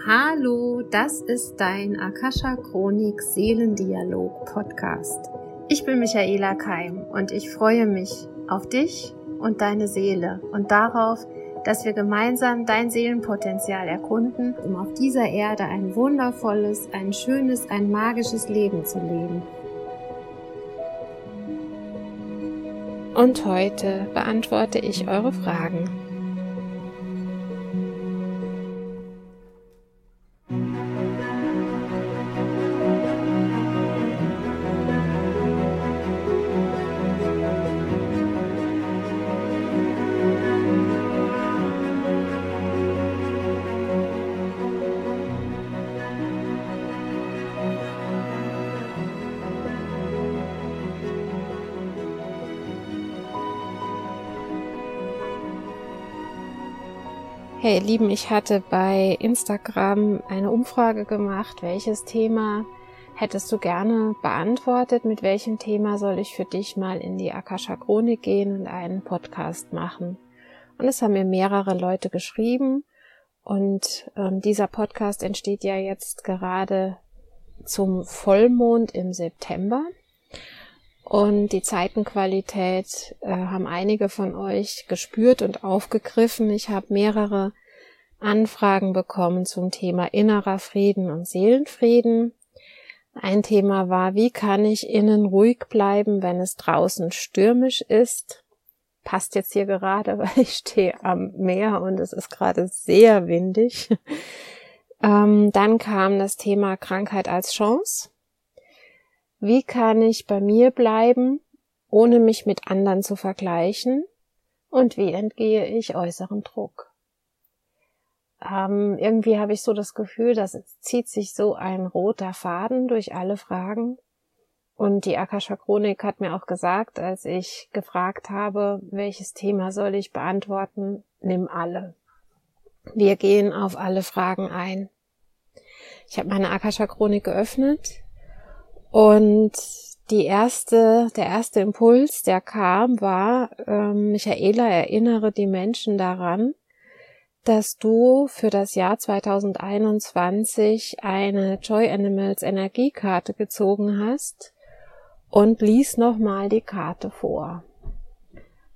Hallo, das ist dein Akasha Chronik Seelendialog Podcast. Ich bin Michaela Keim und ich freue mich auf dich und deine Seele und darauf, dass wir gemeinsam dein Seelenpotenzial erkunden, um auf dieser Erde ein wundervolles, ein schönes, ein magisches Leben zu leben. Und heute beantworte ich eure Fragen. Ihr Lieben, ich hatte bei Instagram eine Umfrage gemacht, welches Thema hättest du gerne beantwortet, mit welchem Thema soll ich für dich mal in die Akasha Chronik gehen und einen Podcast machen. Und es haben mir mehrere Leute geschrieben und ähm, dieser Podcast entsteht ja jetzt gerade zum Vollmond im September. Und die Zeitenqualität äh, haben einige von euch gespürt und aufgegriffen. Ich habe mehrere Anfragen bekommen zum Thema innerer Frieden und Seelenfrieden. Ein Thema war, wie kann ich innen ruhig bleiben, wenn es draußen stürmisch ist? Passt jetzt hier gerade, weil ich stehe am Meer und es ist gerade sehr windig. Ähm, dann kam das Thema Krankheit als Chance. Wie kann ich bei mir bleiben, ohne mich mit anderen zu vergleichen? Und wie entgehe ich äußerem Druck? Ähm, irgendwie habe ich so das Gefühl, dass es zieht sich so ein roter Faden durch alle Fragen. Und die Akasha Chronik hat mir auch gesagt, als ich gefragt habe, welches Thema soll ich beantworten, nimm alle. Wir gehen auf alle Fragen ein. Ich habe meine Akasha Chronik geöffnet und die erste, der erste Impuls, der kam, war, ähm, Michaela, erinnere die Menschen daran, dass du für das Jahr 2021 eine Joy Animals Energiekarte gezogen hast und lies nochmal die Karte vor.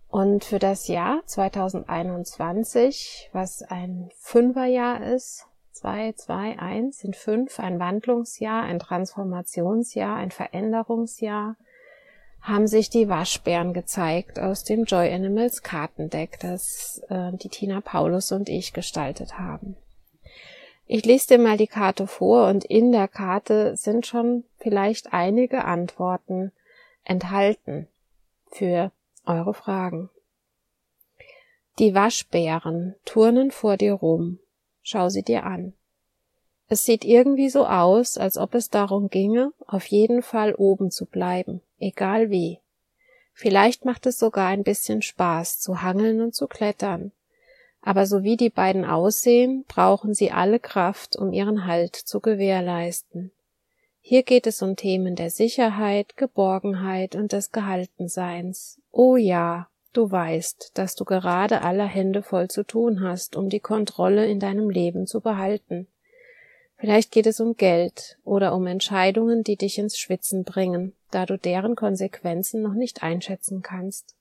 Und für das Jahr 2021, was ein Fünferjahr ist, 2, 2, 1 sind 5, ein Wandlungsjahr, ein Transformationsjahr, ein Veränderungsjahr, haben sich die Waschbären gezeigt aus dem Joy Animals Kartendeck, das äh, die Tina Paulus und ich gestaltet haben. Ich lese dir mal die Karte vor und in der Karte sind schon vielleicht einige Antworten enthalten für eure Fragen. Die Waschbären turnen vor dir rum, Schau sie dir an. Es sieht irgendwie so aus, als ob es darum ginge, auf jeden Fall oben zu bleiben, egal wie. Vielleicht macht es sogar ein bisschen Spaß zu hangeln und zu klettern. Aber so wie die beiden aussehen, brauchen sie alle Kraft, um ihren Halt zu gewährleisten. Hier geht es um Themen der Sicherheit, Geborgenheit und des Gehaltenseins. Oh ja, Du weißt, dass du gerade aller Hände voll zu tun hast, um die Kontrolle in deinem Leben zu behalten. Vielleicht geht es um Geld oder um Entscheidungen, die dich ins Schwitzen bringen, da du deren Konsequenzen noch nicht einschätzen kannst.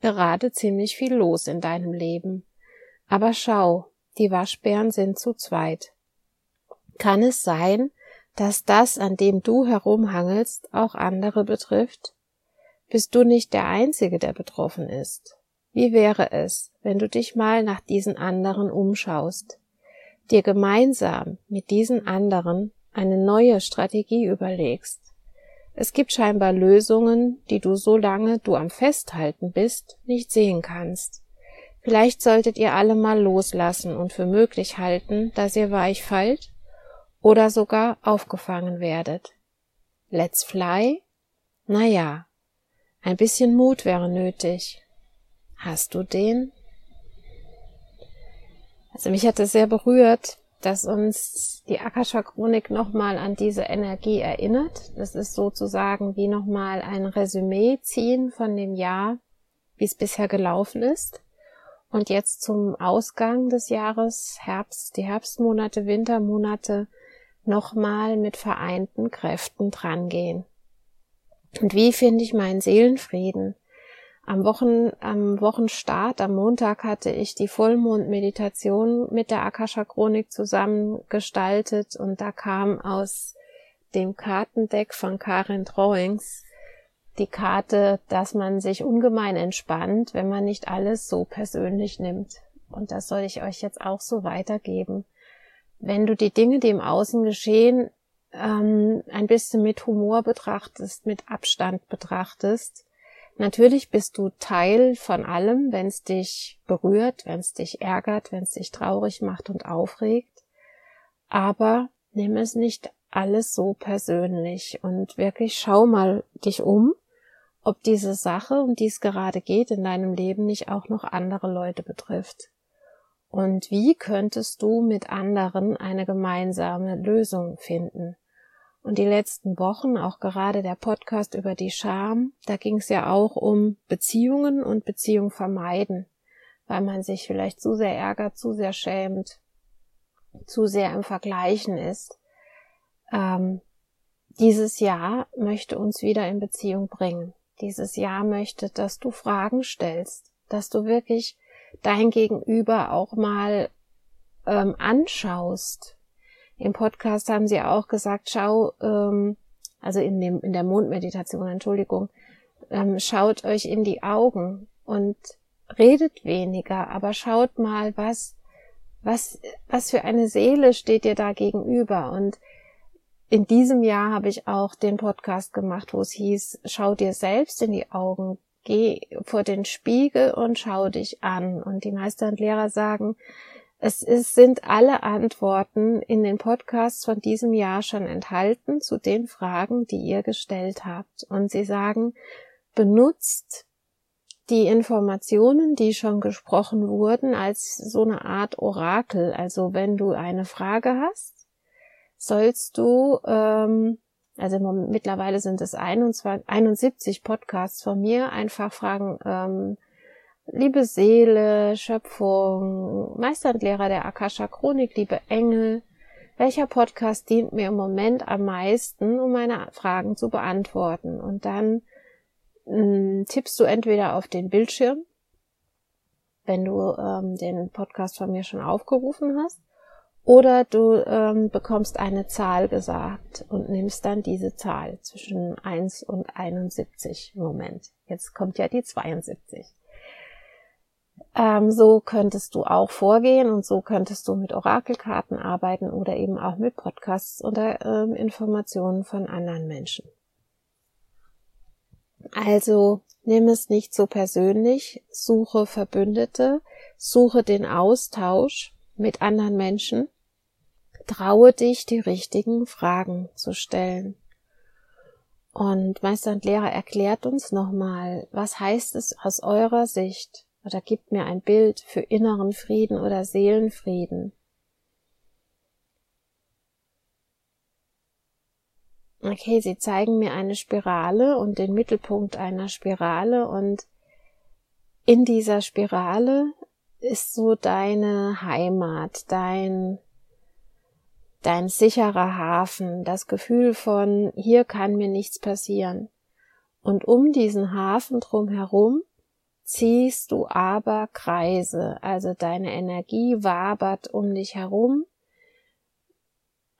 Gerade ziemlich viel los in deinem Leben. Aber schau, die Waschbären sind zu zweit. Kann es sein, dass das, an dem du herumhangelst, auch andere betrifft? bist du nicht der Einzige, der betroffen ist. Wie wäre es, wenn du dich mal nach diesen anderen umschaust, dir gemeinsam mit diesen anderen eine neue Strategie überlegst? Es gibt scheinbar Lösungen, die du solange du am Festhalten bist, nicht sehen kannst. Vielleicht solltet ihr alle mal loslassen und für möglich halten, dass ihr weich fallt oder sogar aufgefangen werdet. Let's fly? Naja, ein bisschen Mut wäre nötig. Hast du den? Also mich hat es sehr berührt, dass uns die Akasha Chronik nochmal an diese Energie erinnert. Das ist sozusagen wie nochmal ein Resümee ziehen von dem Jahr, wie es bisher gelaufen ist. und jetzt zum Ausgang des Jahres, Herbst, die Herbstmonate, Wintermonate, nochmal mit vereinten Kräften drangehen. Und wie finde ich meinen Seelenfrieden? Am Wochen, am Wochenstart, am Montag hatte ich die Vollmondmeditation mit der Akasha Chronik zusammengestaltet und da kam aus dem Kartendeck von Karin Drawings die Karte, dass man sich ungemein entspannt, wenn man nicht alles so persönlich nimmt. Und das soll ich euch jetzt auch so weitergeben. Wenn du die Dinge, die im Außen geschehen, ähm, ein bisschen mit Humor betrachtest, mit Abstand betrachtest, natürlich bist du Teil von allem, wenn es dich berührt, wenn es dich ärgert, wenn es dich traurig macht und aufregt. Aber nimm es nicht alles so persönlich und wirklich schau mal dich um ob diese Sache, um die es gerade geht in deinem Leben, nicht auch noch andere Leute betrifft. Und wie könntest du mit anderen eine gemeinsame Lösung finden? Und die letzten Wochen, auch gerade der Podcast über die Scham, da ging es ja auch um Beziehungen und Beziehung vermeiden, weil man sich vielleicht zu sehr ärgert, zu sehr schämt, zu sehr im Vergleichen ist. Ähm, dieses Jahr möchte uns wieder in Beziehung bringen dieses Jahr möchte, dass du Fragen stellst, dass du wirklich dein Gegenüber auch mal ähm, anschaust. Im Podcast haben sie auch gesagt, schau, ähm, also in dem in der Mondmeditation, Entschuldigung, ähm, schaut euch in die Augen und redet weniger, aber schaut mal, was was was für eine Seele steht dir da gegenüber und in diesem Jahr habe ich auch den Podcast gemacht, wo es hieß, schau dir selbst in die Augen, geh vor den Spiegel und schau dich an. Und die Meister und Lehrer sagen, es ist, sind alle Antworten in den Podcasts von diesem Jahr schon enthalten zu den Fragen, die ihr gestellt habt. Und sie sagen, benutzt die Informationen, die schon gesprochen wurden, als so eine Art Orakel. Also wenn du eine Frage hast, sollst du, ähm, also mittlerweile sind es 21, 71 Podcasts von mir, einfach fragen, ähm, liebe Seele, Schöpfung, Meister und Lehrer der Akasha Chronik, liebe Engel, welcher Podcast dient mir im Moment am meisten, um meine Fragen zu beantworten? Und dann mh, hm, tippst du entweder auf den Bildschirm, wenn du ähm, den Podcast von mir schon aufgerufen hast, oder du ähm, bekommst eine Zahl gesagt und nimmst dann diese Zahl zwischen 1 und 71 im Moment. Jetzt kommt ja die 72. Ähm, so könntest du auch vorgehen und so könntest du mit Orakelkarten arbeiten oder eben auch mit Podcasts oder ähm, Informationen von anderen Menschen. Also nimm es nicht so persönlich, suche Verbündete, suche den Austausch mit anderen Menschen traue dich, die richtigen Fragen zu stellen. Und Meister und Lehrer erklärt uns nochmal, was heißt es aus eurer Sicht oder gibt mir ein Bild für inneren Frieden oder Seelenfrieden. Okay, sie zeigen mir eine Spirale und den Mittelpunkt einer Spirale und in dieser Spirale ist so deine Heimat, dein dein sicherer Hafen, das Gefühl von, hier kann mir nichts passieren. Und um diesen Hafen drumherum ziehst du aber Kreise, also deine Energie wabert um dich herum.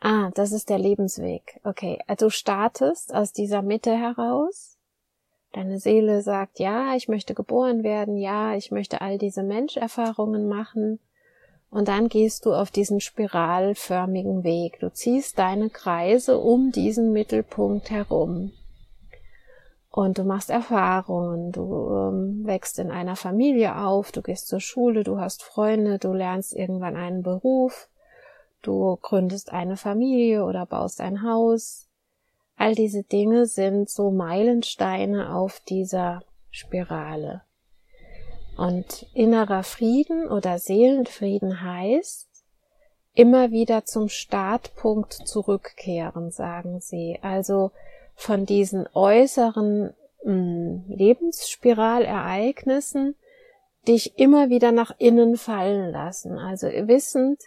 Ah, das ist der Lebensweg. Okay, also du startest aus dieser Mitte heraus. Deine Seele sagt, ja, ich möchte geboren werden, ja, ich möchte all diese Menscherfahrungen machen. Und dann gehst du auf diesen spiralförmigen Weg. Du ziehst deine Kreise um diesen Mittelpunkt herum. Und du machst Erfahrungen, du ähm, wächst in einer Familie auf, du gehst zur Schule, du hast Freunde, du lernst irgendwann einen Beruf, du gründest eine Familie oder baust ein Haus. All diese Dinge sind so Meilensteine auf dieser Spirale. Und innerer Frieden oder Seelenfrieden heißt, immer wieder zum Startpunkt zurückkehren, sagen sie. Also von diesen äußeren mh, hm, Lebensspiralereignissen, dich immer wieder nach innen fallen lassen. Also wissend,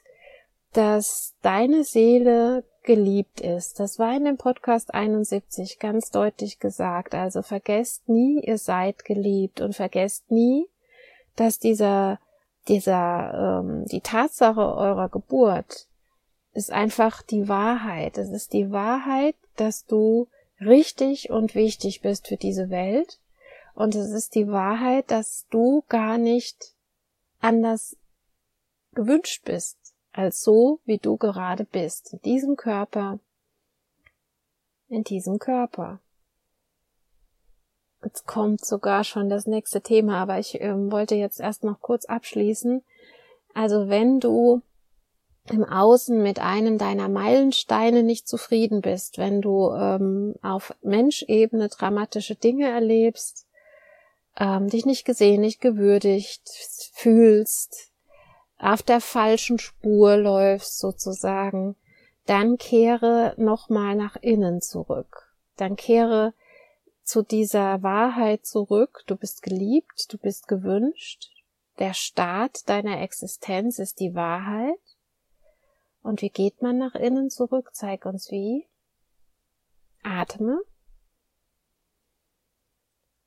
dass deine Seele geliebt ist. Das war in dem Podcast 71 ganz deutlich gesagt. Also vergesst nie, ihr seid geliebt und vergesst nie, dass dieser, dieser, ähm, die Tatsache eurer Geburt ist einfach die Wahrheit. Es ist die Wahrheit, dass du richtig und wichtig bist für diese Welt. Und es ist die Wahrheit, dass du gar nicht anders gewünscht bist als so, wie du gerade bist, in diesem Körper, in diesem Körper. Jetzt kommt sogar schon das nächste Thema, aber ich ähm, wollte jetzt erst noch kurz abschließen. Also wenn du im Außen mit einem deiner Meilensteine nicht zufrieden bist, wenn du ähm, auf Menschebene dramatische Dinge erlebst, ähm, dich nicht gesehen, nicht gewürdigt fühlst, auf der falschen Spur läufst sozusagen, dann kehre nochmal nach innen zurück. Dann kehre zu dieser Wahrheit zurück. Du bist geliebt, du bist gewünscht. Der Start deiner Existenz ist die Wahrheit. Und wie geht man nach innen zurück? Zeig uns wie. Atme.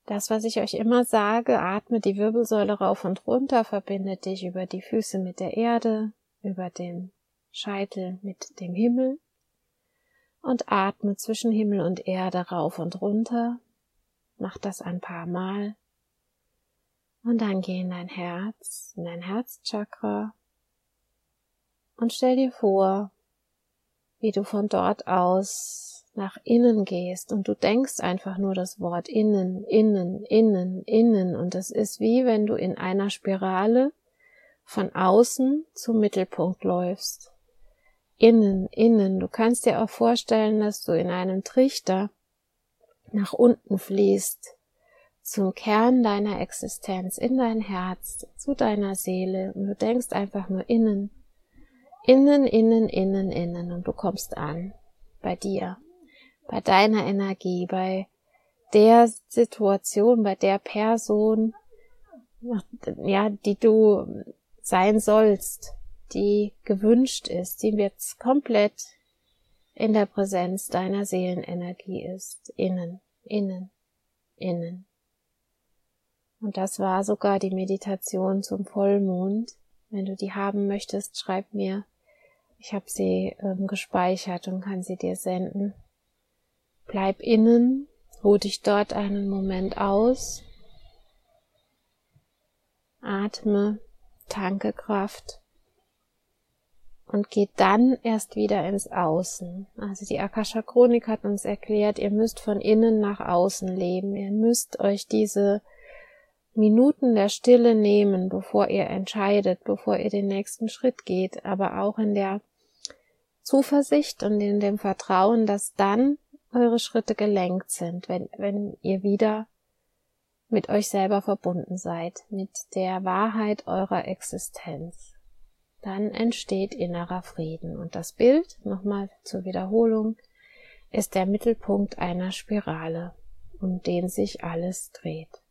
Das, was ich euch immer sage, atme die Wirbelsäule rauf und runter, verbinde dich über die Füße mit der Erde, über den Scheitel mit dem Himmel und atme zwischen Himmel und Erde rauf und runter. Mach das ein paar Mal. Und dann geh in dein Herz, in dein Herzchakra und stell dir vor, wie du von dort aus nach innen gehst und du denkst einfach nur das Wort innen, innen, innen, innen und das ist wie wenn du in einer Spirale von außen zum Mittelpunkt läufst. Innen, innen. Du kannst dir auch vorstellen, dass du in einem Trichter nach unten fließt zum Kern deiner Existenz, in dein Herz, zu deiner Seele und du denkst einfach nur innen, innen, innen, innen, innen und du kommst an bei dir bei deiner Energie, bei der Situation, bei der Person, ja, die du sein sollst, die gewünscht ist, die jetzt komplett in der Präsenz deiner Seelenenergie ist, innen, innen, innen. Und das war sogar die Meditation zum Vollmond. Wenn du die haben möchtest, schreib mir. Ich habe sie ähm, gespeichert und kann sie dir senden. Bleib innen, ruh dich dort einen Moment aus, atme, tanke Kraft und geht dann erst wieder ins Außen. Also die Akasha Chronik hat uns erklärt, ihr müsst von innen nach außen leben. Ihr müsst euch diese Minuten der Stille nehmen, bevor ihr entscheidet, bevor ihr den nächsten Schritt geht, aber auch in der Zuversicht und in dem Vertrauen, dass dann eure Schritte gelenkt sind, wenn, wenn ihr wieder mit euch selber verbunden seid, mit der Wahrheit eurer Existenz. Dann entsteht innerer Frieden. Und das Bild, nochmal zur Wiederholung, ist der Mittelpunkt einer Spirale, um den sich alles dreht.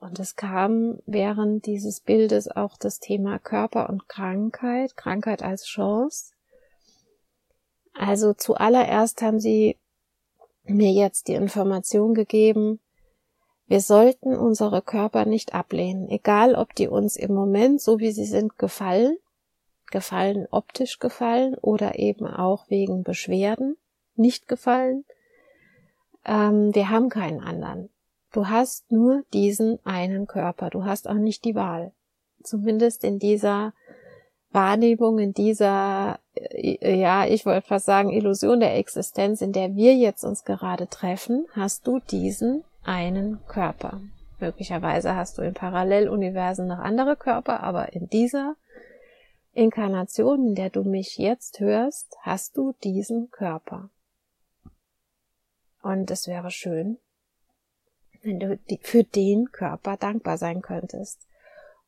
Und es kam während dieses Bildes auch das Thema Körper und Krankheit, Krankheit als Chance. Also zuallererst haben sie mir jetzt die Information gegeben, wir sollten unsere Körper nicht ablehnen, egal ob die uns im Moment, so wie sie sind, gefallen, gefallen optisch gefallen oder eben auch wegen Beschwerden nicht gefallen. Ähm, wir haben keinen anderen. Du hast nur diesen einen Körper. Du hast auch nicht die Wahl. Zumindest in dieser Wahrnehmung, in dieser, äh, ja, ich wollte fast sagen, Illusion der Existenz, in der wir jetzt uns gerade treffen, hast du diesen einen Körper. Möglicherweise hast du in Paralleluniversen noch andere Körper, aber in dieser Inkarnation, in der du mich jetzt hörst, hast du diesen Körper. Und es wäre schön, wenn du für den Körper dankbar sein könntest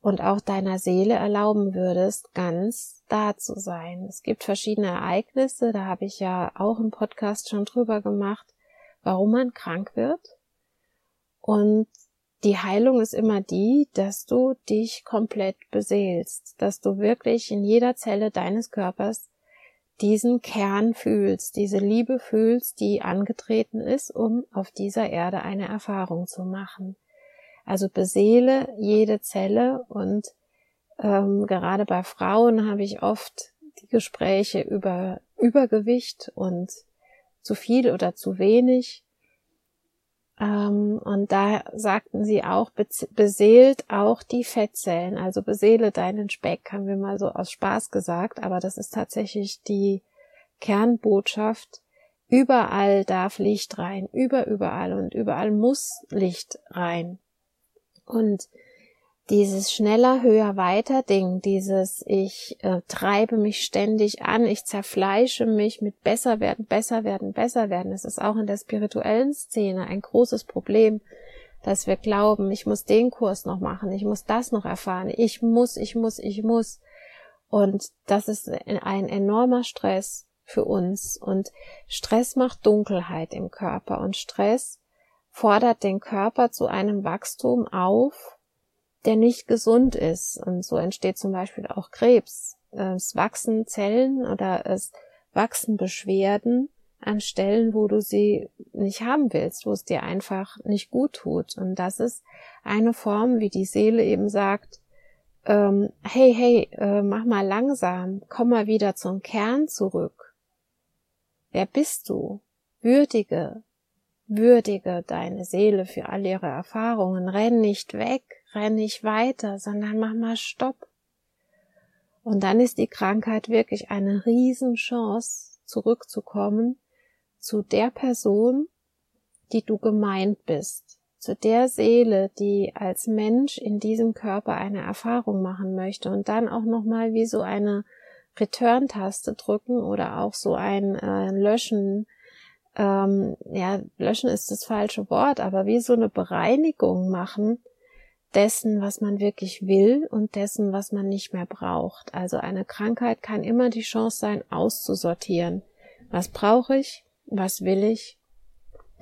und auch deiner Seele erlauben würdest, ganz da zu sein. Es gibt verschiedene Ereignisse, da habe ich ja auch im Podcast schon drüber gemacht, warum man krank wird. Und die Heilung ist immer die, dass du dich komplett beseelst, dass du wirklich in jeder Zelle deines Körpers diesen Kern fühlst, diese Liebe fühlst, die angetreten ist, um auf dieser Erde eine Erfahrung zu machen. Also beseele jede Zelle und ähm, gerade bei Frauen habe ich oft die Gespräche über Übergewicht und zu viel oder zu wenig. Ähm, und da sagten sie auch, beseelt auch die Fettzellen, also beseele deinen Speck, haben wir mal so aus Spaß gesagt, aber das ist tatsächlich die Kernbotschaft. Überall darf Licht rein, über überall und überall muss Licht rein. Und dieses schneller, höher, weiter Ding, dieses ich äh, treibe mich ständig an, ich zerfleische mich mit besser werden, besser werden, besser werden. Das ist auch in der spirituellen Szene ein großes Problem, dass wir glauben, ich muss den Kurs noch machen, ich muss das noch erfahren, ich muss, ich muss, ich muss. Und das ist ein enormer Stress für uns. Und Stress macht Dunkelheit im Körper und Stress fordert den Körper zu einem Wachstum auf, der nicht gesund ist. Und so entsteht zum Beispiel auch Krebs. Es wachsen Zellen oder es wachsen Beschwerden an Stellen, wo du sie nicht haben willst, wo es dir einfach nicht gut tut. Und das ist eine Form, wie die Seele eben sagt, ähm, hey, hey, äh, mach mal langsam, komm mal wieder zum Kern zurück. Wer bist du? Würdige, würdige deine Seele für all ihre Erfahrungen, renn nicht weg, renn nicht weiter, sondern mach mal Stopp. Und dann ist die Krankheit wirklich eine Riesenchance, zurückzukommen zu der Person, die du gemeint bist, zu der Seele, die als Mensch in diesem Körper eine Erfahrung machen möchte und dann auch nochmal wie so eine Return-Taste drücken oder auch so ein äh, Löschen, ähm, ja, löschen ist das falsche Wort, aber wie so eine Bereinigung machen dessen, was man wirklich will und dessen, was man nicht mehr braucht. Also eine Krankheit kann immer die Chance sein, auszusortieren. Was brauche ich? Was will ich?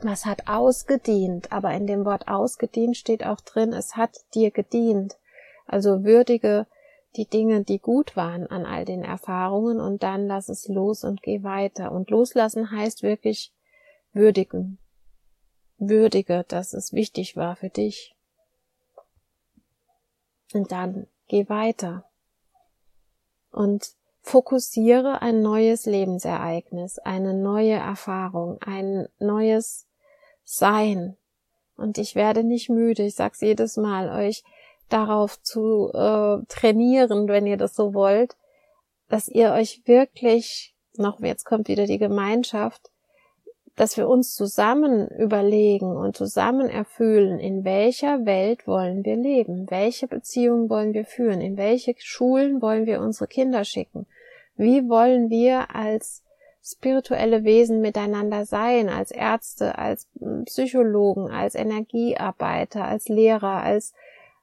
Was hat ausgedient? Aber in dem Wort ausgedient steht auch drin, es hat dir gedient. Also würdige die Dinge, die gut waren an all den Erfahrungen und dann lass es los und geh weiter. Und loslassen heißt wirklich würdigen. Würdige, dass es wichtig war für dich. Und dann geh weiter. Und fokussiere ein neues Lebensereignis, eine neue Erfahrung, ein neues Sein. Und ich werde nicht müde, ich sag's jedes Mal, euch darauf zu äh, trainieren, wenn ihr das so wollt, dass ihr euch wirklich, noch jetzt kommt wieder die Gemeinschaft, dass wir uns zusammen überlegen und zusammen erfüllen, in welcher Welt wollen wir leben, welche Beziehungen wollen wir führen, in welche Schulen wollen wir unsere Kinder schicken, wie wollen wir als spirituelle Wesen miteinander sein, als Ärzte, als hm, Psychologen, als Energiearbeiter, als Lehrer, als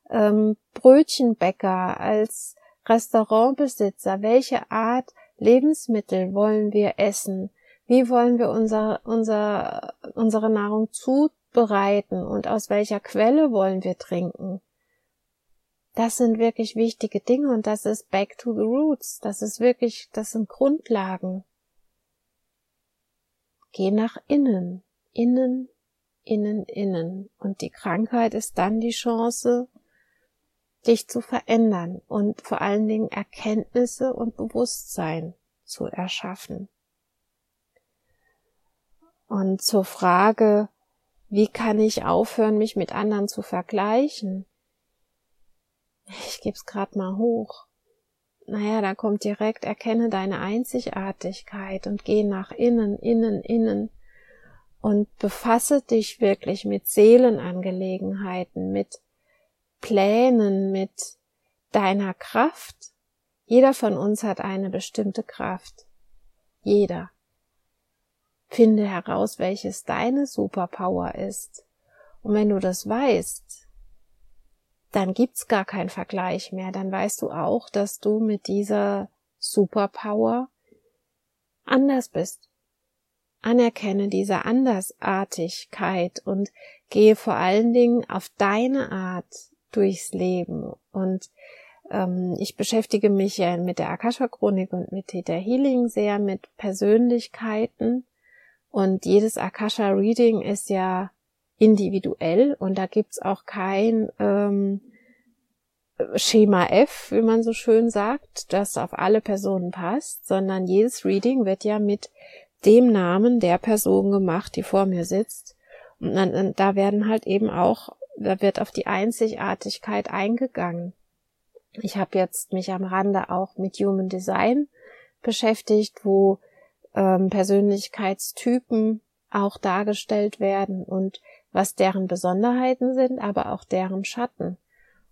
ähm, Brötchenbäcker, als Restaurantbesitzer, welche Art Lebensmittel wollen wir essen, wie wollen wir unser, unser, unsere Nahrung zubereiten und aus welcher Quelle wollen wir trinken? Das sind wirklich wichtige Dinge und das ist back to the roots. Das ist wirklich, das sind Grundlagen. Geh nach innen, innen, innen, innen. Und die Krankheit ist dann die Chance, dich zu verändern und vor allen Dingen Erkenntnisse und Bewusstsein zu erschaffen. Und zur Frage, wie kann ich aufhören, mich mit anderen zu vergleichen? Ich geb's grad mal hoch. Naja, da kommt direkt, erkenne deine Einzigartigkeit und geh nach innen, innen, innen und befasse dich wirklich mit Seelenangelegenheiten, mit Plänen, mit deiner Kraft. Jeder von uns hat eine bestimmte Kraft. Jeder. Finde heraus, welches deine Superpower ist. Und wenn du das weißt, dann gibt's gar keinen Vergleich mehr. Dann weißt du auch, dass du mit dieser Superpower anders bist. anerkenne diese Andersartigkeit und gehe vor allen Dingen auf deine Art durchs Leben. Und ähm, ich beschäftige mich ja mit der Akasha-Chronik und mit Theta Healing sehr mit Persönlichkeiten. Und jedes Akasha-Reading ist ja individuell und da gibt's auch kein ähm, Schema F, wie man so schön sagt, das auf alle Personen passt, sondern jedes Reading wird ja mit dem Namen der Person gemacht, die vor mir sitzt. Und dann, da werden halt eben auch, da wird auf die Einzigartigkeit eingegangen. Ich habe jetzt mich am Rande auch mit Human Design beschäftigt, wo ähm, Persönlichkeitstypen auch dargestellt werden und was deren Besonderheiten sind, aber auch deren Schatten.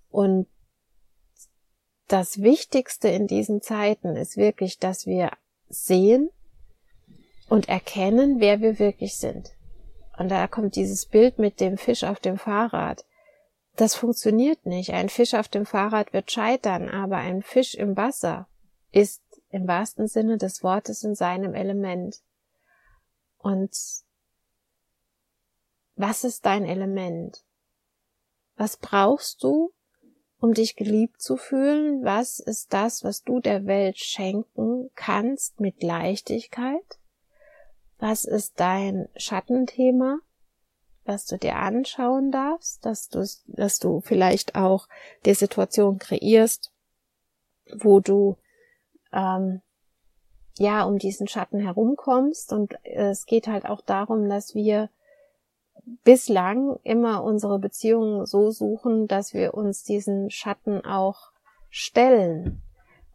Und das Wichtigste in diesen Zeiten ist wirklich, dass wir sehen und erkennen, wer wir wirklich sind. Und da kommt dieses Bild mit dem Fisch auf dem Fahrrad. Das funktioniert nicht. Ein Fisch auf dem Fahrrad wird scheitern, aber ein Fisch im Wasser ist im wahrsten Sinne des Wortes in seinem Element. Und was ist dein Element? Was brauchst du, um dich geliebt zu fühlen? Was ist das, was du der Welt schenken kannst mit Leichtigkeit? Was ist dein Schattenthema, was du dir anschauen darfst, dass du, dass du vielleicht auch die Situation kreierst, wo du ähm, ja um diesen Schatten herumkommst. Und es geht halt auch darum, dass wir bislang immer unsere Beziehungen so suchen, dass wir uns diesen Schatten auch stellen.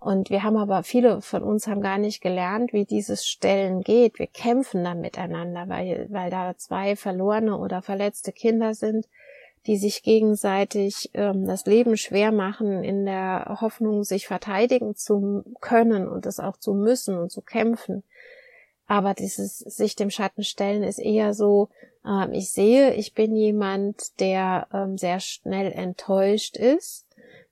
Und wir haben aber, viele von uns haben gar nicht gelernt, wie dieses Stellen geht. Wir kämpfen dann miteinander, weil, weil da zwei verlorene oder verletzte Kinder sind, die sich gegenseitig ähm, das Leben schwer machen, in der Hoffnung, sich verteidigen zu können und es auch zu müssen und zu kämpfen. Aber dieses sich dem Schatten stellen ist eher so, ähm, ich sehe, ich bin jemand, der ähm, sehr schnell enttäuscht ist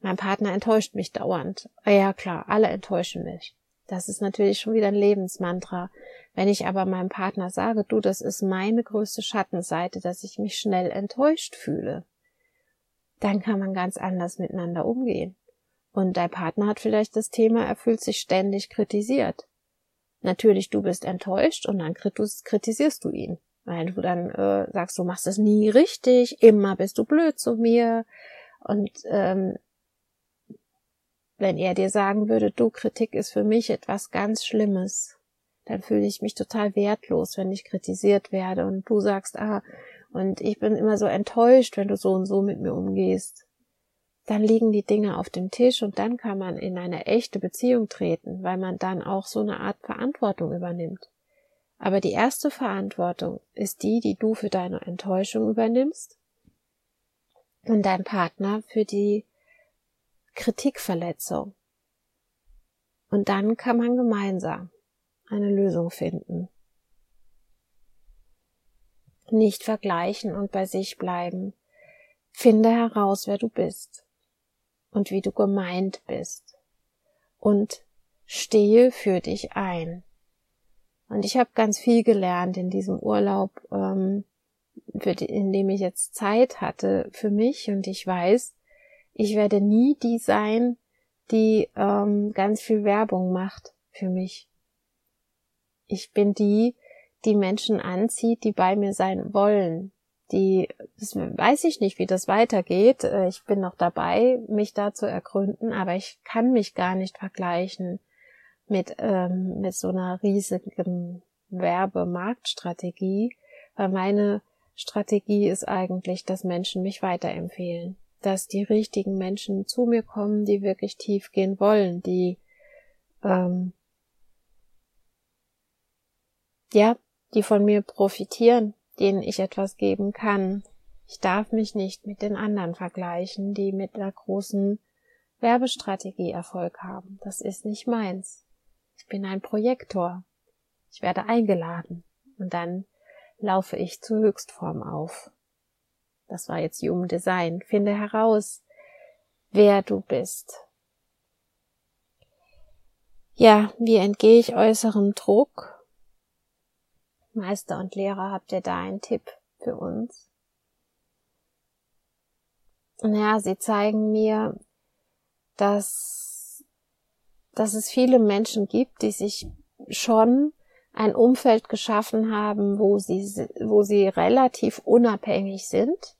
mein Partner enttäuscht mich dauernd. Ja klar, alle enttäuschen mich. Das ist natürlich schon wieder ein Lebensmantra. Wenn ich aber meinem Partner sage, du, das ist meine größte Schattenseite, dass ich mich schnell enttäuscht fühle, dann kann man ganz anders miteinander umgehen. Und dein Partner hat vielleicht das Thema, er fühlt sich ständig kritisiert. Natürlich, du bist enttäuscht und dann kritisierst du ihn. Weil du dann äh, sagst, du machst es nie richtig, immer bist du blöd zu mir. Und ähm, wenn er dir sagen würde, du, Kritik ist für mich etwas ganz Schlimmes, dann fühle ich mich total wertlos, wenn ich kritisiert werde und du sagst, ah, und ich bin immer so enttäuscht, wenn du so und so mit mir umgehst. Dann liegen die Dinge auf dem Tisch und dann kann man in eine echte Beziehung treten, weil man dann auch so eine Art Verantwortung übernimmt. Aber die erste Verantwortung ist die, die du für deine Enttäuschung übernimmst und dein Partner für die Kritikverletzung. Und dann kann man gemeinsam eine Lösung finden. Nicht vergleichen und bei sich bleiben. Finde heraus, wer du bist und wie du gemeint bist. Und stehe für dich ein. Und ich habe ganz viel gelernt in diesem Urlaub, ähm, die, in dem ich jetzt Zeit hatte für mich. Und ich weiß, ich werde nie die sein, die ähm, ganz viel Werbung macht für mich. Ich bin die, die Menschen anzieht, die bei mir sein wollen. Die, das weiß ich nicht, wie das weitergeht. Äh, ich bin noch dabei, mich da zu ergründen, aber ich kann mich gar nicht vergleichen mit, ähm, mit so einer riesigen Werbemarktstrategie, weil meine Strategie ist eigentlich, dass Menschen mich weiterempfehlen dass die richtigen Menschen zu mir kommen, die wirklich tief gehen wollen, die ähm, ja, die von mir profitieren, denen ich etwas geben kann. Ich darf mich nicht mit den anderen vergleichen, die mit einer großen Werbestrategie Erfolg haben. Das ist nicht meins. Ich bin ein Projektor. Ich werde eingeladen und dann laufe ich zur Höchstform auf. Das war jetzt Human Design. Finde heraus, wer du bist. Ja, wie entgehe ich äußerem Druck? Meister und Lehrer, habt ihr da einen Tipp für uns? Ja, sie zeigen mir, dass, dass es viele Menschen gibt, die sich schon ein Umfeld geschaffen haben, wo sie, wo sie relativ unabhängig sind.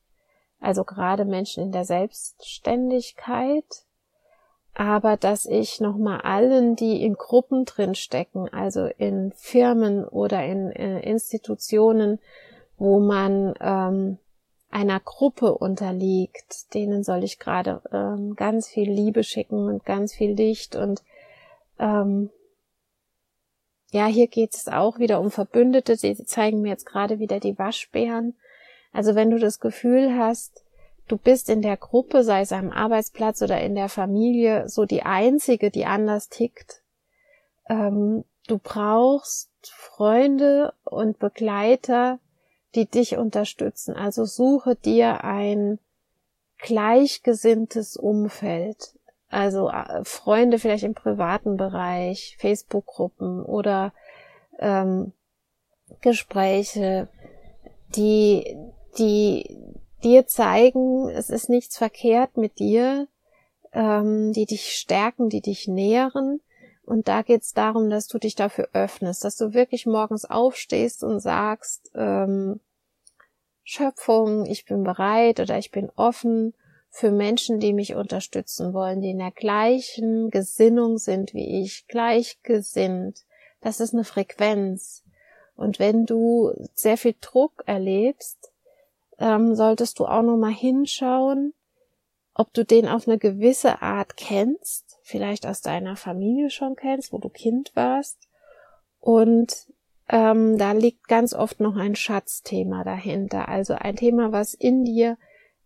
Also gerade Menschen in der Selbstständigkeit. Aber dass ich nochmal allen, die in Gruppen drin stecken, also in Firmen oder in, äh, Institutionen, wo man ähm, einer Gruppe unterliegt, denen soll ich gerade ähm, ganz viel Liebe schicken und ganz viel Licht und ähm, ja, hier geht es auch wieder um Verbündete. Sie zeigen mir jetzt gerade wieder die Waschbären. Also wenn du das Gefühl hast, du bist in der Gruppe, sei es am Arbeitsplatz oder in der Familie, so die einzige, die anders tickt. Ähm, du brauchst Freunde und Begleiter, die dich unterstützen. Also suche dir ein gleichgesinntes Umfeld. Also äh, Freunde vielleicht im privaten Bereich, Facebook-Gruppen oder ähm, Gespräche, die, die dir zeigen, es ist nichts verkehrt mit dir, ähm, die dich stärken, die dich nähren. Und da geht es darum, dass du dich dafür öffnest, dass du wirklich morgens aufstehst und sagst, ähm, Schöpfung, ich bin bereit oder ich bin offen für Menschen, die mich unterstützen wollen, die in der gleichen Gesinnung sind wie ich, gleichgesinnt. Das ist eine Frequenz. Und wenn du sehr viel Druck erlebst, ähm, solltest du auch noch mal hinschauen, ob du den auf eine gewisse Art kennst, vielleicht aus deiner Familie schon kennst, wo du Kind warst. Und ähm, da liegt ganz oft noch ein Schatzthema dahinter, also ein Thema, was in dir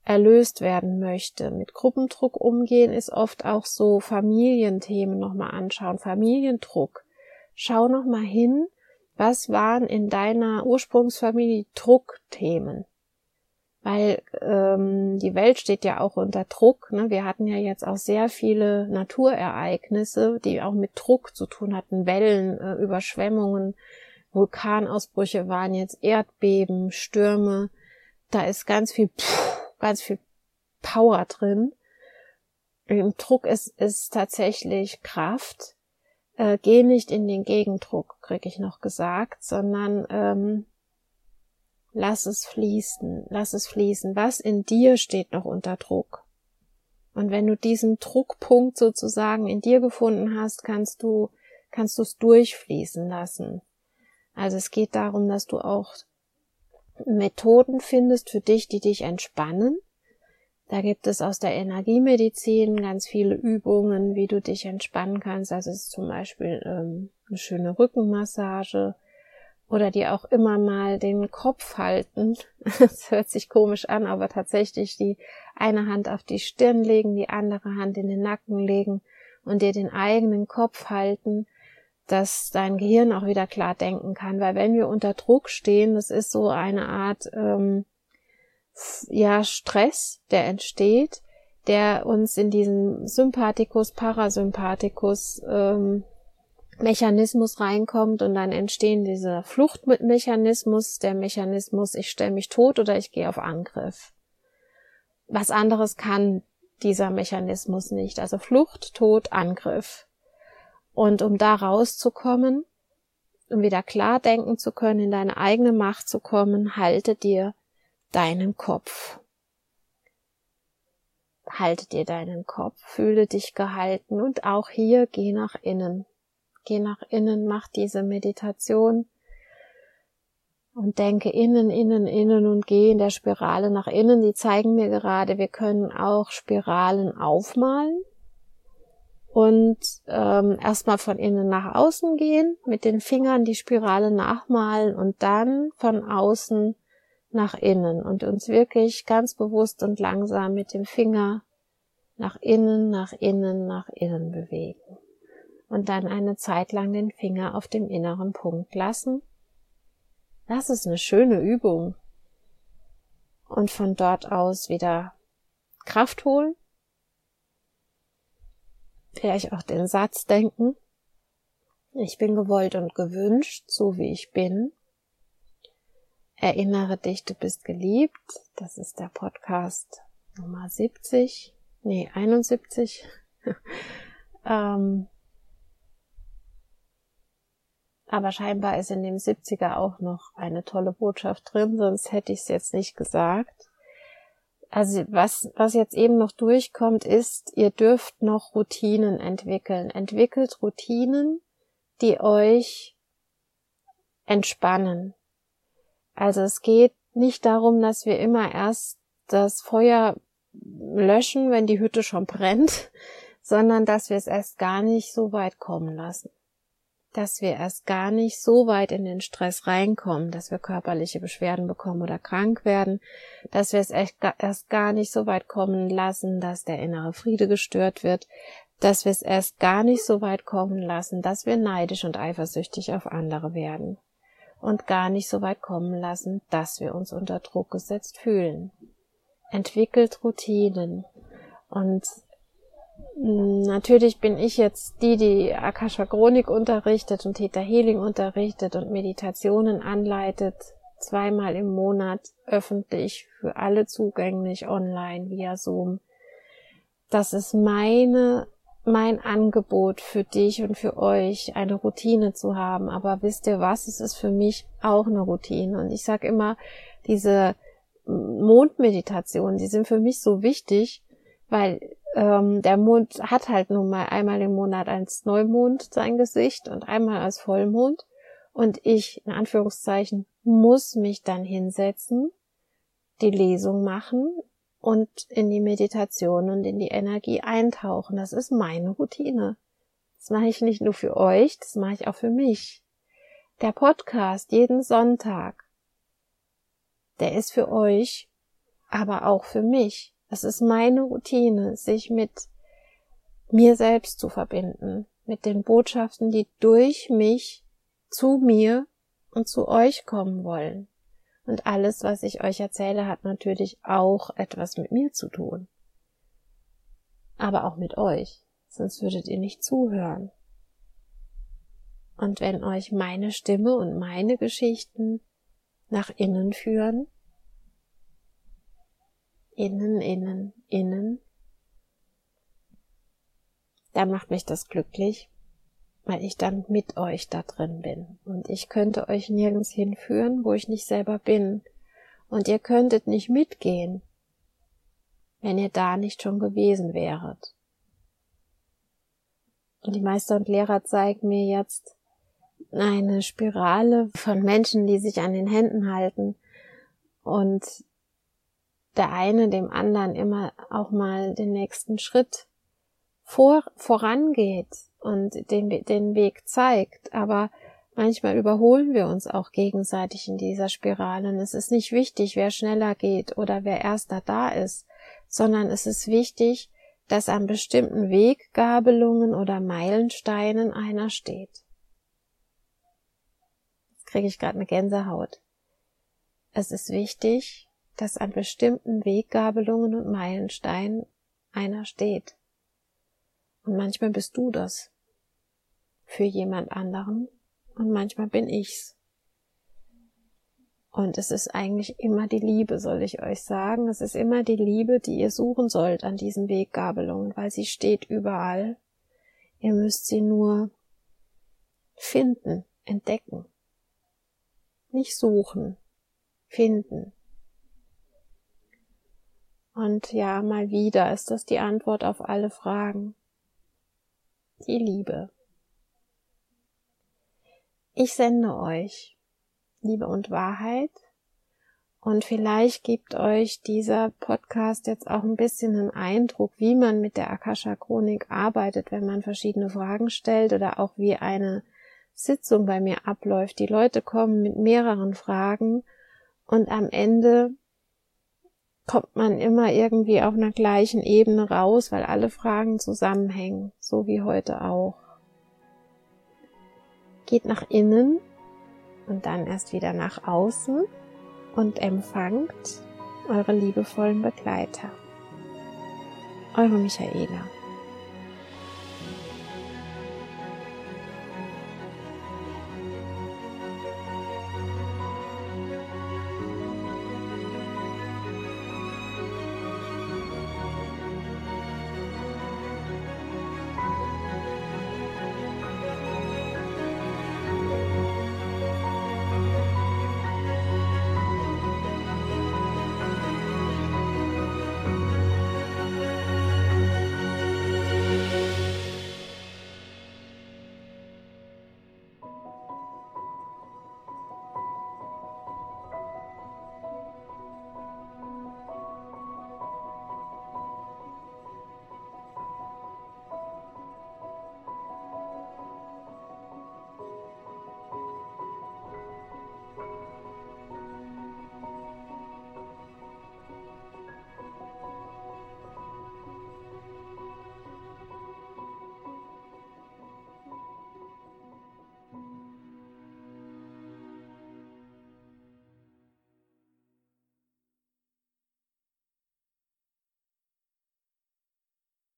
erlöst werden möchte. Mit Gruppendruck umgehen ist oft auch so Familienthemen nochmal anschauen, Familiendruck. Schau nochmal hin, was waren in deiner Ursprungsfamilie Druckthemen? Weil ähm, die Welt steht ja auch unter Druck. Ne? Wir hatten ja jetzt auch sehr viele Naturereignisse, die auch mit Druck zu tun hatten, Wellen, äh, Überschwemmungen, Vulkanausbrüche waren jetzt Erdbeben, Stürme. Da ist ganz viel pff, ganz viel Power drin. Im Druck ist, ist tatsächlich Kraft. Äh, geh nicht in den Gegendruck, krieg ich noch gesagt, sondern ähm, lass es fließen, lass es fließen. Was in dir steht noch unter Druck? Und wenn du diesen Druckpunkt sozusagen in dir gefunden hast, kannst du kannst du es durchfließen lassen. Also es geht darum, dass du auch Methoden findest für dich, die dich entspannen. Da gibt es aus der Energiemedizin ganz viele Übungen, wie du dich entspannen kannst. Es ist zum Beispiel ähm, eine schöne Rückenmassage oder dir auch immer mal den Kopf halten. Das hört sich komisch an, aber tatsächlich die eine Hand auf die Stirn legen, die andere Hand in den Nacken legen und dir den eigenen Kopf halten dass dein Gehirn auch wieder klar denken kann. Weil wenn wir unter Druck stehen, das ist so eine Art ähm, ja Stress, der entsteht, der uns in diesen Sympathikus, Parasympathikus ähm, Mechanismus reinkommt und dann entstehen diese Fluchtmechanismus, der Mechanismus, ich stelle mich tot oder ich gehe auf Angriff. Was anderes kann dieser Mechanismus nicht. Also Flucht, Tod, Angriff. Und um da rauszukommen, um wieder klar denken zu können, in deine eigene Macht zu kommen, halte dir deinen Kopf. Halte dir deinen Kopf, fühle dich gehalten und auch hier geh nach innen. Geh nach innen, mach diese Meditation und denke innen, innen, innen und geh in der Spirale nach innen. Die zeigen mir gerade, wir können auch Spiralen aufmalen und ähm, erstmal von innen nach außen gehen, mit den Fingern die Spirale nachmalen und dann von außen nach innen und uns wirklich ganz bewusst und langsam mit dem Finger nach innen, nach innen, nach innen bewegen. Und dann eine Zeit lang den Finger auf dem inneren Punkt lassen. Das ist eine schöne Übung. Und von dort aus wieder Kraft holen vielleicht auch den Satz denken, ich bin gewollt und gewünscht, so wie ich bin. Erinnere dich, du bist geliebt. Das ist der Podcast Nummer 70. Nee, 71. ähm, aber scheinbar ist in dem 70er auch noch eine tolle Botschaft drin, sonst hätte ich es jetzt nicht gesagt. Also was, was jetzt eben noch durchkommt, ist, ihr dürft noch Routinen entwickeln. Entwickelt Routinen, die euch entspannen. Also es geht nicht darum, dass wir immer erst das Feuer löschen, wenn die Hütte schon brennt, sondern dass wir es erst gar nicht so weit kommen lassen dass wir erst gar nicht so weit in den Stress reinkommen, dass wir körperliche Beschwerden bekommen oder krank werden, dass wir es erst gar nicht so weit kommen lassen, dass der innere Friede gestört wird, dass wir es erst gar nicht so weit kommen lassen, dass wir neidisch und eifersüchtig auf andere werden und gar nicht so weit kommen lassen, dass wir uns unter Druck gesetzt fühlen. Entwickelt Routinen und natürlich bin ich jetzt die, die Akasha Chronik unterrichtet und Theta Healing unterrichtet und Meditationen anleitet, zweimal im Monat öffentlich für alle zugänglich online via Zoom. Das ist meine mein Angebot für dich und für euch, eine Routine zu haben. Aber wisst ihr was? Es ist für mich auch eine Routine. Und ich sage immer, diese Mondmeditationen, die sind für mich so wichtig, weil ähm, der Mond hat halt nun mal einmal im Monat als Neumond sein Gesicht und einmal als Vollmond. Und ich, in Anführungszeichen, muss mich dann hinsetzen, die Lesung machen und in die Meditation und in die Energie eintauchen. Das ist meine Routine. Das mache ich nicht nur für euch, das mache ich auch für mich. Der Podcast jeden Sonntag, der ist für euch, aber auch für mich. Es ist meine Routine, sich mit mir selbst zu verbinden, mit den Botschaften, die durch mich zu mir und zu euch kommen wollen. Und alles, was ich euch erzähle, hat natürlich auch etwas mit mir zu tun. Aber auch mit euch, sonst würdet ihr nicht zuhören. Und wenn euch meine Stimme und meine Geschichten nach innen führen, innen, innen, innen, dann macht mich das glücklich, weil ich dann mit euch da drin bin. Und ich könnte euch nirgends hinführen, wo ich nicht selber bin. Und ihr könntet nicht mitgehen, wenn ihr da nicht schon gewesen wäret. Und die Meister und Lehrer zeigen mir jetzt eine Spirale von Menschen, die sich an den Händen halten und der eine dem anderen immer auch mal den nächsten Schritt vor, vorangeht und den, den Weg zeigt. Aber manchmal überholen wir uns auch gegenseitig in dieser Spirale. Und es ist nicht wichtig, wer schneller geht oder wer erster da ist, sondern es ist wichtig, dass an bestimmten Weggabelungen oder Meilensteinen einer steht. Jetzt kriege ich gerade eine Gänsehaut. Es ist wichtig, dass an bestimmten Weggabelungen und Meilensteinen einer steht. Und manchmal bist du das für jemand anderen und manchmal bin ich's. Und es ist eigentlich immer die Liebe, soll ich euch sagen. Es ist immer die Liebe, die ihr suchen sollt an diesen Weggabelungen, weil sie steht überall. Ihr müsst sie nur finden, entdecken. Nicht suchen, finden. Und ja, mal wieder ist das die Antwort auf alle Fragen. Die Liebe. Ich sende euch Liebe und Wahrheit und vielleicht gibt euch dieser Podcast jetzt auch ein bisschen einen Eindruck, wie man mit der Akasha Chronik arbeitet, wenn man verschiedene Fragen stellt oder auch wie eine Sitzung bei mir abläuft. Die Leute kommen mit mehreren Fragen und am Ende kommt man immer irgendwie auf einer gleichen Ebene raus, weil alle Fragen zusammenhängen, so wie heute auch. Geht nach innen und dann erst wieder nach außen und empfangt eure liebevollen Begleiter. Eure Michaela.